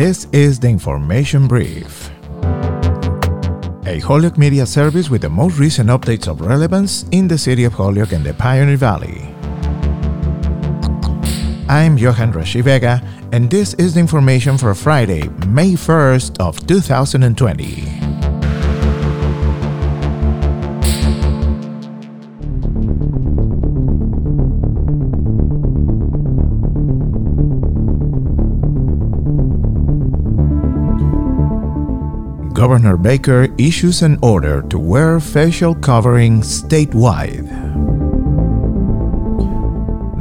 This is the information brief. A Holyoke media service with the most recent updates of relevance in the city of Holyoke and the Pioneer Valley. I'm Johan Rashi Vega, and this is the information for Friday, May 1st of 2020. Governor Baker issues an order to wear facial covering statewide.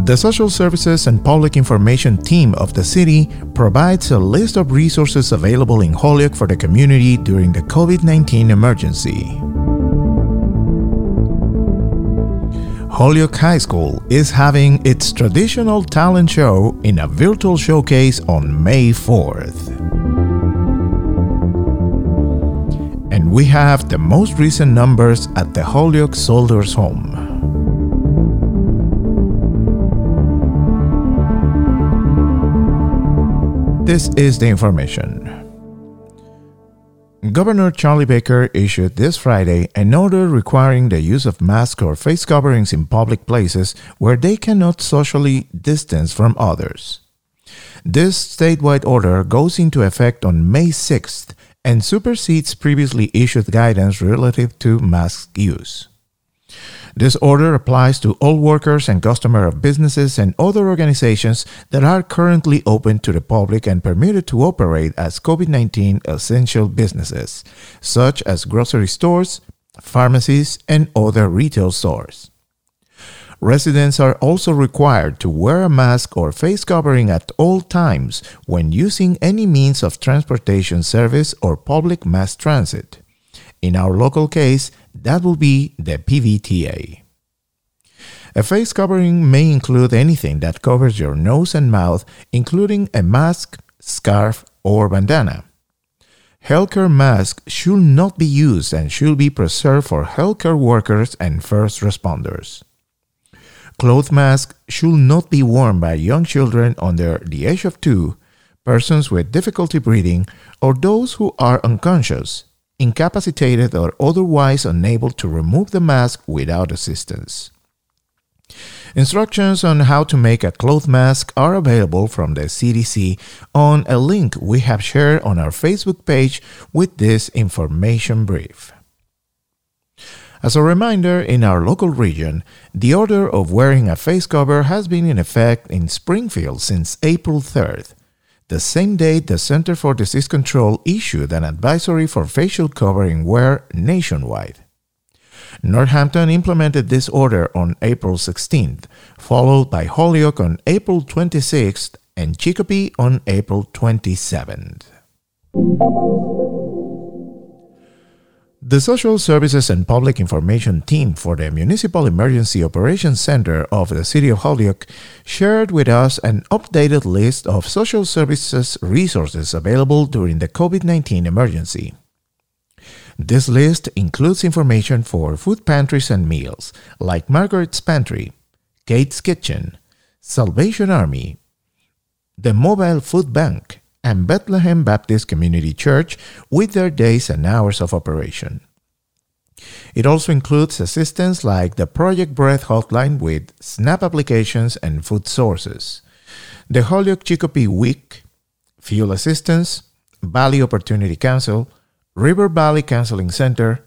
The Social Services and Public Information team of the city provides a list of resources available in Holyoke for the community during the COVID 19 emergency. Holyoke High School is having its traditional talent show in a virtual showcase on May 4th. We have the most recent numbers at the Holyoke Soldiers Home. This is the information. Governor Charlie Baker issued this Friday an order requiring the use of masks or face coverings in public places where they cannot socially distance from others. This statewide order goes into effect on May 6th and supersedes previously issued guidance relative to mask use. This order applies to all workers and customers of businesses and other organizations that are currently open to the public and permitted to operate as COVID 19 essential businesses, such as grocery stores, pharmacies, and other retail stores. Residents are also required to wear a mask or face covering at all times when using any means of transportation service or public mass transit. In our local case, that will be the PVTA. A face covering may include anything that covers your nose and mouth, including a mask, scarf, or bandana. Healthcare masks should not be used and should be preserved for healthcare workers and first responders. Cloth masks should not be worn by young children under the age of two, persons with difficulty breathing, or those who are unconscious, incapacitated, or otherwise unable to remove the mask without assistance. Instructions on how to make a cloth mask are available from the CDC on a link we have shared on our Facebook page with this information brief. As a reminder, in our local region, the order of wearing a face cover has been in effect in Springfield since April 3rd, the same date the Center for Disease Control issued an advisory for facial covering wear nationwide. Northampton implemented this order on April 16th, followed by Holyoke on April 26th and Chicopee on April 27th. The Social Services and Public Information Team for the Municipal Emergency Operations Center of the City of Holyoke shared with us an updated list of social services resources available during the COVID 19 emergency. This list includes information for food pantries and meals, like Margaret's Pantry, Kate's Kitchen, Salvation Army, the Mobile Food Bank, and Bethlehem Baptist Community Church with their days and hours of operation. It also includes assistance like the Project Bread hotline with SNAP applications and food sources, the Holyoke Chicopee WIC, fuel assistance, Valley Opportunity Council, River Valley Counseling Center,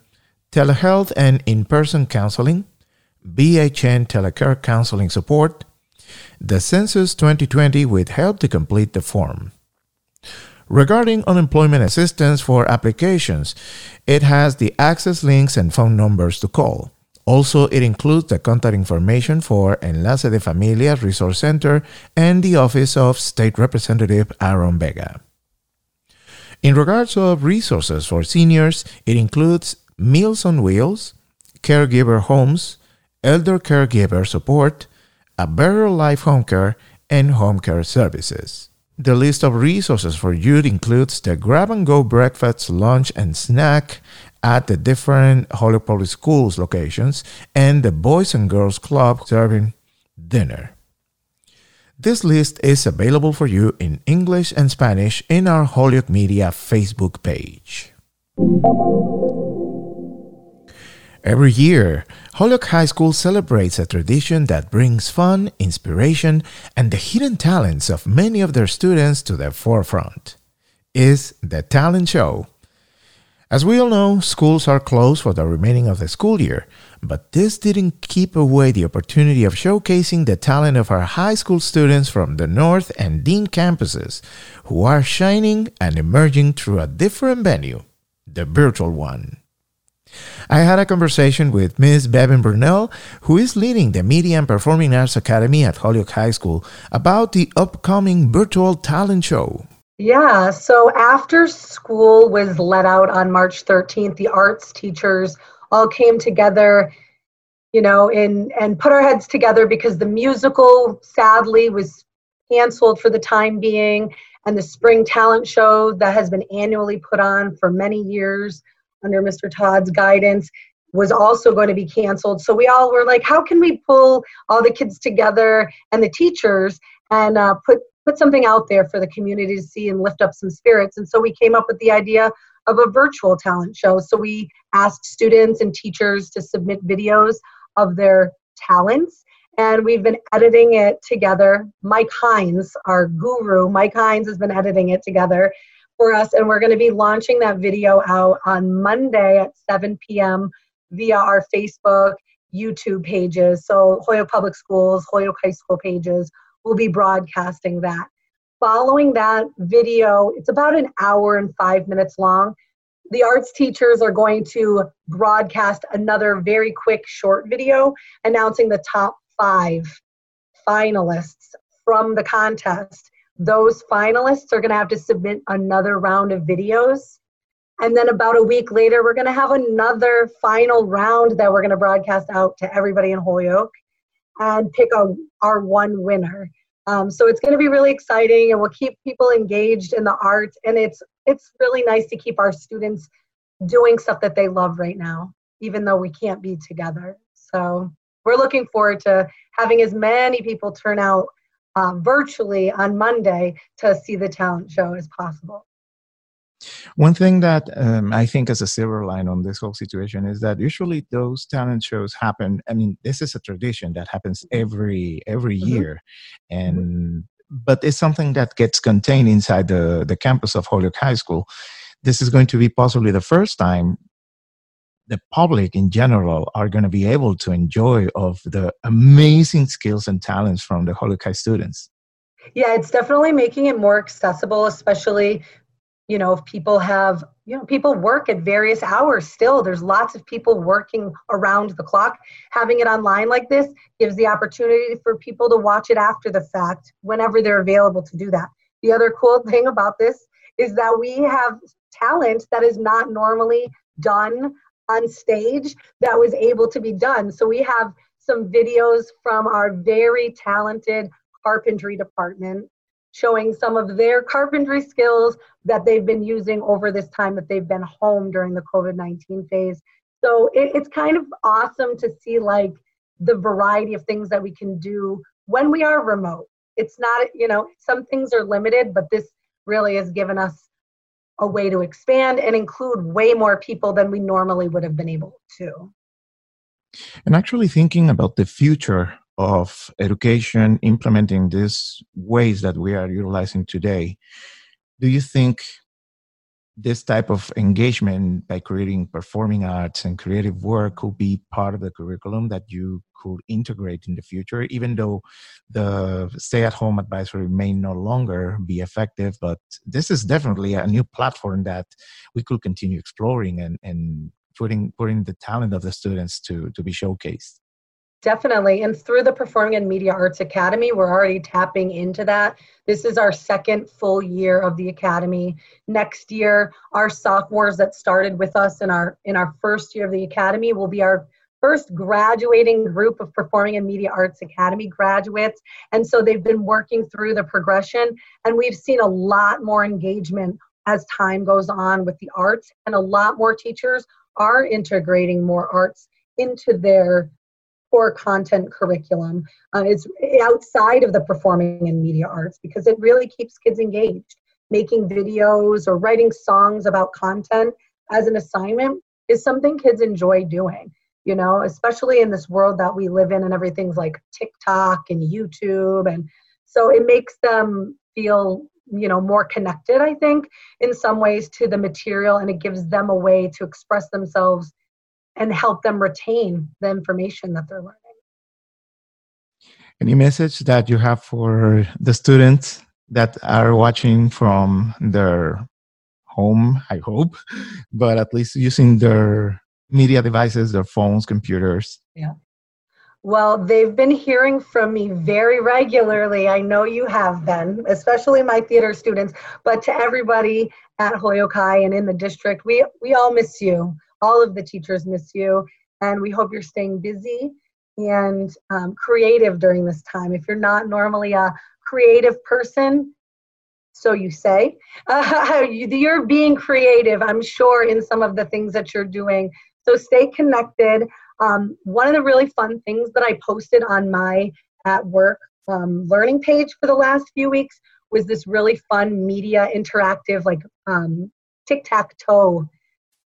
telehealth and in person counseling, BHN Telecare Counseling Support, the Census 2020 with help to complete the form. Regarding unemployment assistance for applications, it has the access links and phone numbers to call. Also, it includes the contact information for Enlace de Familia Resource Center and the office of State Representative Aaron Vega. In regards of resources for seniors, it includes Meals on Wheels, caregiver homes, elder caregiver support, a better life home care, and home care services. The list of resources for youth includes the grab and go breakfast, lunch, and snack at the different Holyoke Public Schools locations and the Boys and Girls Club serving dinner. This list is available for you in English and Spanish in our Holyoke Media Facebook page. Every year, Holyoke High School celebrates a tradition that brings fun, inspiration, and the hidden talents of many of their students to the forefront. Is the talent show. As we all know, schools are closed for the remaining of the school year, but this didn't keep away the opportunity of showcasing the talent of our high school students from the North and Dean campuses, who are shining and emerging through a different venue, the virtual one. I had a conversation with Ms. Bevan Burnell, who is leading the Media and Performing Arts Academy at Holyoke High School, about the upcoming virtual talent show. Yeah, so after school was let out on March 13th, the arts teachers all came together, you know, and and put our heads together because the musical sadly was canceled for the time being and the spring talent show that has been annually put on for many years under Mr. Todd's guidance was also going to be canceled. So we all were like, how can we pull all the kids together and the teachers and uh, put put something out there for the community to see and lift up some spirits? And so we came up with the idea of a virtual talent show. So we asked students and teachers to submit videos of their talents. And we've been editing it together. Mike Hines, our guru, Mike Hines has been editing it together for us, and we're going to be launching that video out on Monday at 7 p.m. via our Facebook, YouTube pages. So Holyoke Public Schools, Holyoke High School pages will be broadcasting that. Following that video, it's about an hour and five minutes long. The arts teachers are going to broadcast another very quick short video announcing the top five finalists from the contest those finalists are going to have to submit another round of videos. And then about a week later, we're going to have another final round that we're going to broadcast out to everybody in Holyoke and pick a, our one winner. Um, so it's going to be really exciting, and we'll keep people engaged in the art. And it's it's really nice to keep our students doing stuff that they love right now, even though we can't be together. So we're looking forward to having as many people turn out uh, virtually on Monday to see the talent show as possible. One thing that um, I think is a silver line on this whole situation is that usually those talent shows happen. I mean, this is a tradition that happens every every mm-hmm. year, and mm-hmm. but it's something that gets contained inside the the campus of Holyoke High School. This is going to be possibly the first time the public in general are going to be able to enjoy of the amazing skills and talents from the Holyoke students. Yeah, it's definitely making it more accessible, especially, you know, if people have, you know, people work at various hours still. There's lots of people working around the clock. Having it online like this gives the opportunity for people to watch it after the fact whenever they're available to do that. The other cool thing about this is that we have talent that is not normally done on stage that was able to be done. So we have some videos from our very talented carpentry department showing some of their carpentry skills that they've been using over this time that they've been home during the COVID 19 phase. So it, it's kind of awesome to see like the variety of things that we can do when we are remote. It's not, you know, some things are limited, but this really has given us a way to expand and include way more people than we normally would have been able to. And actually, thinking about the future of education, implementing these ways that we are utilizing today, do you think this type of engagement by creating performing arts and creative work could be part of the curriculum that you could integrate in the future, even though the stay at home advisory may no longer be effective. But this is definitely a new platform that we could continue exploring and, and putting putting the talent of the students to, to be showcased. Definitely. And through the Performing and Media Arts Academy, we're already tapping into that. This is our second full year of the academy. Next year, our sophomores that started with us in our in our first year of the academy will be our first graduating group of Performing and Media Arts Academy graduates. And so they've been working through the progression and we've seen a lot more engagement as time goes on with the arts and a lot more teachers are integrating more arts into their core content curriculum. Uh, it's outside of the performing and media arts because it really keeps kids engaged. Making videos or writing songs about content as an assignment is something kids enjoy doing, you know, especially in this world that we live in and everything's like TikTok and YouTube. And so it makes them feel you know more connected i think in some ways to the material and it gives them a way to express themselves and help them retain the information that they're learning any message that you have for the students that are watching from their home i hope but at least using their media devices their phones computers yeah well, they've been hearing from me very regularly. I know you have been, especially my theater students, but to everybody at Holyoke High and in the district, we, we all miss you. All of the teachers miss you, and we hope you're staying busy and um, creative during this time. If you're not normally a creative person, so you say, uh, you're being creative, I'm sure, in some of the things that you're doing. So stay connected. Um, one of the really fun things that I posted on my at work um, learning page for the last few weeks was this really fun media interactive, like um, tic tac toe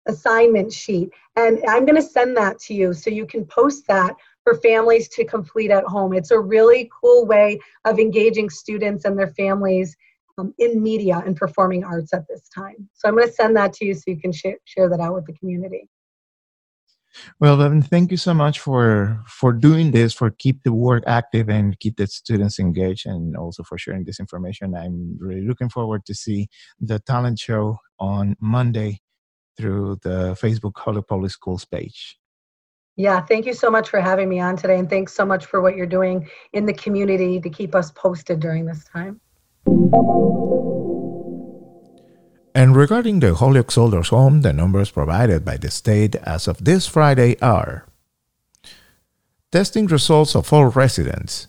assignment sheet. And I'm going to send that to you so you can post that for families to complete at home. It's a really cool way of engaging students and their families um, in media and performing arts at this time. So I'm going to send that to you so you can share, share that out with the community. Well, Evan, thank you so much for for doing this, for keep the work active and keep the students engaged, and also for sharing this information. I'm really looking forward to see the talent show on Monday through the Facebook Holyoke Public Schools page. Yeah, thank you so much for having me on today, and thanks so much for what you're doing in the community to keep us posted during this time. And regarding the Holyoke Soldiers Home, the numbers provided by the state as of this Friday are Testing results of all residents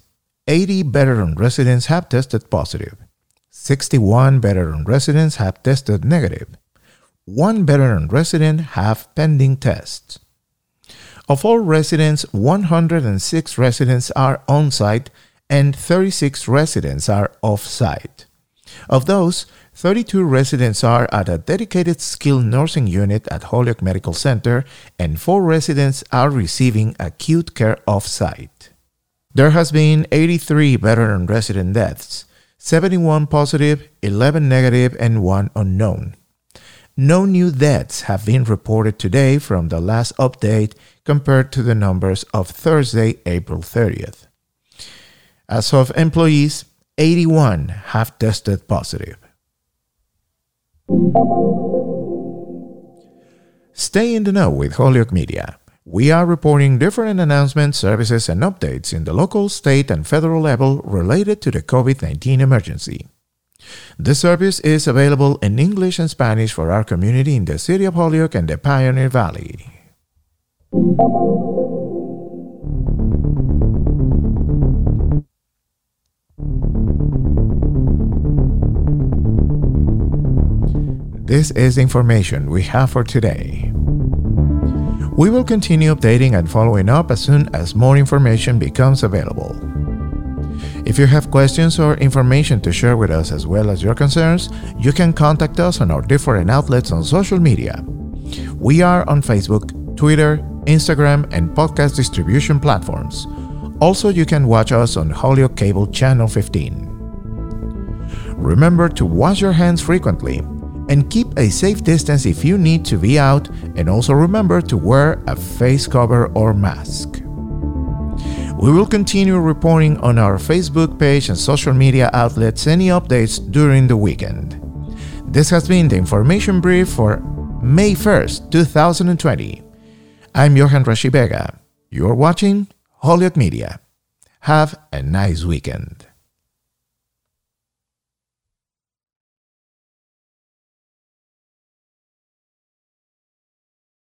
80 veteran residents have tested positive. positive, 61 veteran residents have tested negative, 1 veteran resident have pending tests. Of all residents, 106 residents are on site and 36 residents are off site. Of those, 32 residents are at a dedicated skilled nursing unit at Holyoke Medical Center, and 4 residents are receiving acute care off site. There has been 83 veteran resident deaths, 71 positive, 11 negative, and 1 unknown. No new deaths have been reported today from the last update compared to the numbers of Thursday, April 30th. As of employees, 81 have tested positive. Stay in the know with Holyoke Media. We are reporting different announcements, services, and updates in the local, state, and federal level related to the COVID 19 emergency. This service is available in English and Spanish for our community in the city of Holyoke and the Pioneer Valley. This is the information we have for today. We will continue updating and following up as soon as more information becomes available. If you have questions or information to share with us as well as your concerns, you can contact us on our different outlets on social media. We are on Facebook, Twitter, Instagram, and podcast distribution platforms. Also, you can watch us on Holyoke Cable Channel 15. Remember to wash your hands frequently and keep a safe distance if you need to be out, and also remember to wear a face cover or mask. We will continue reporting on our Facebook page and social media outlets any updates during the weekend. This has been the information brief for May 1st, 2020. I'm Johan Rashi Vega. You're watching Holyoke Media. Have a nice weekend.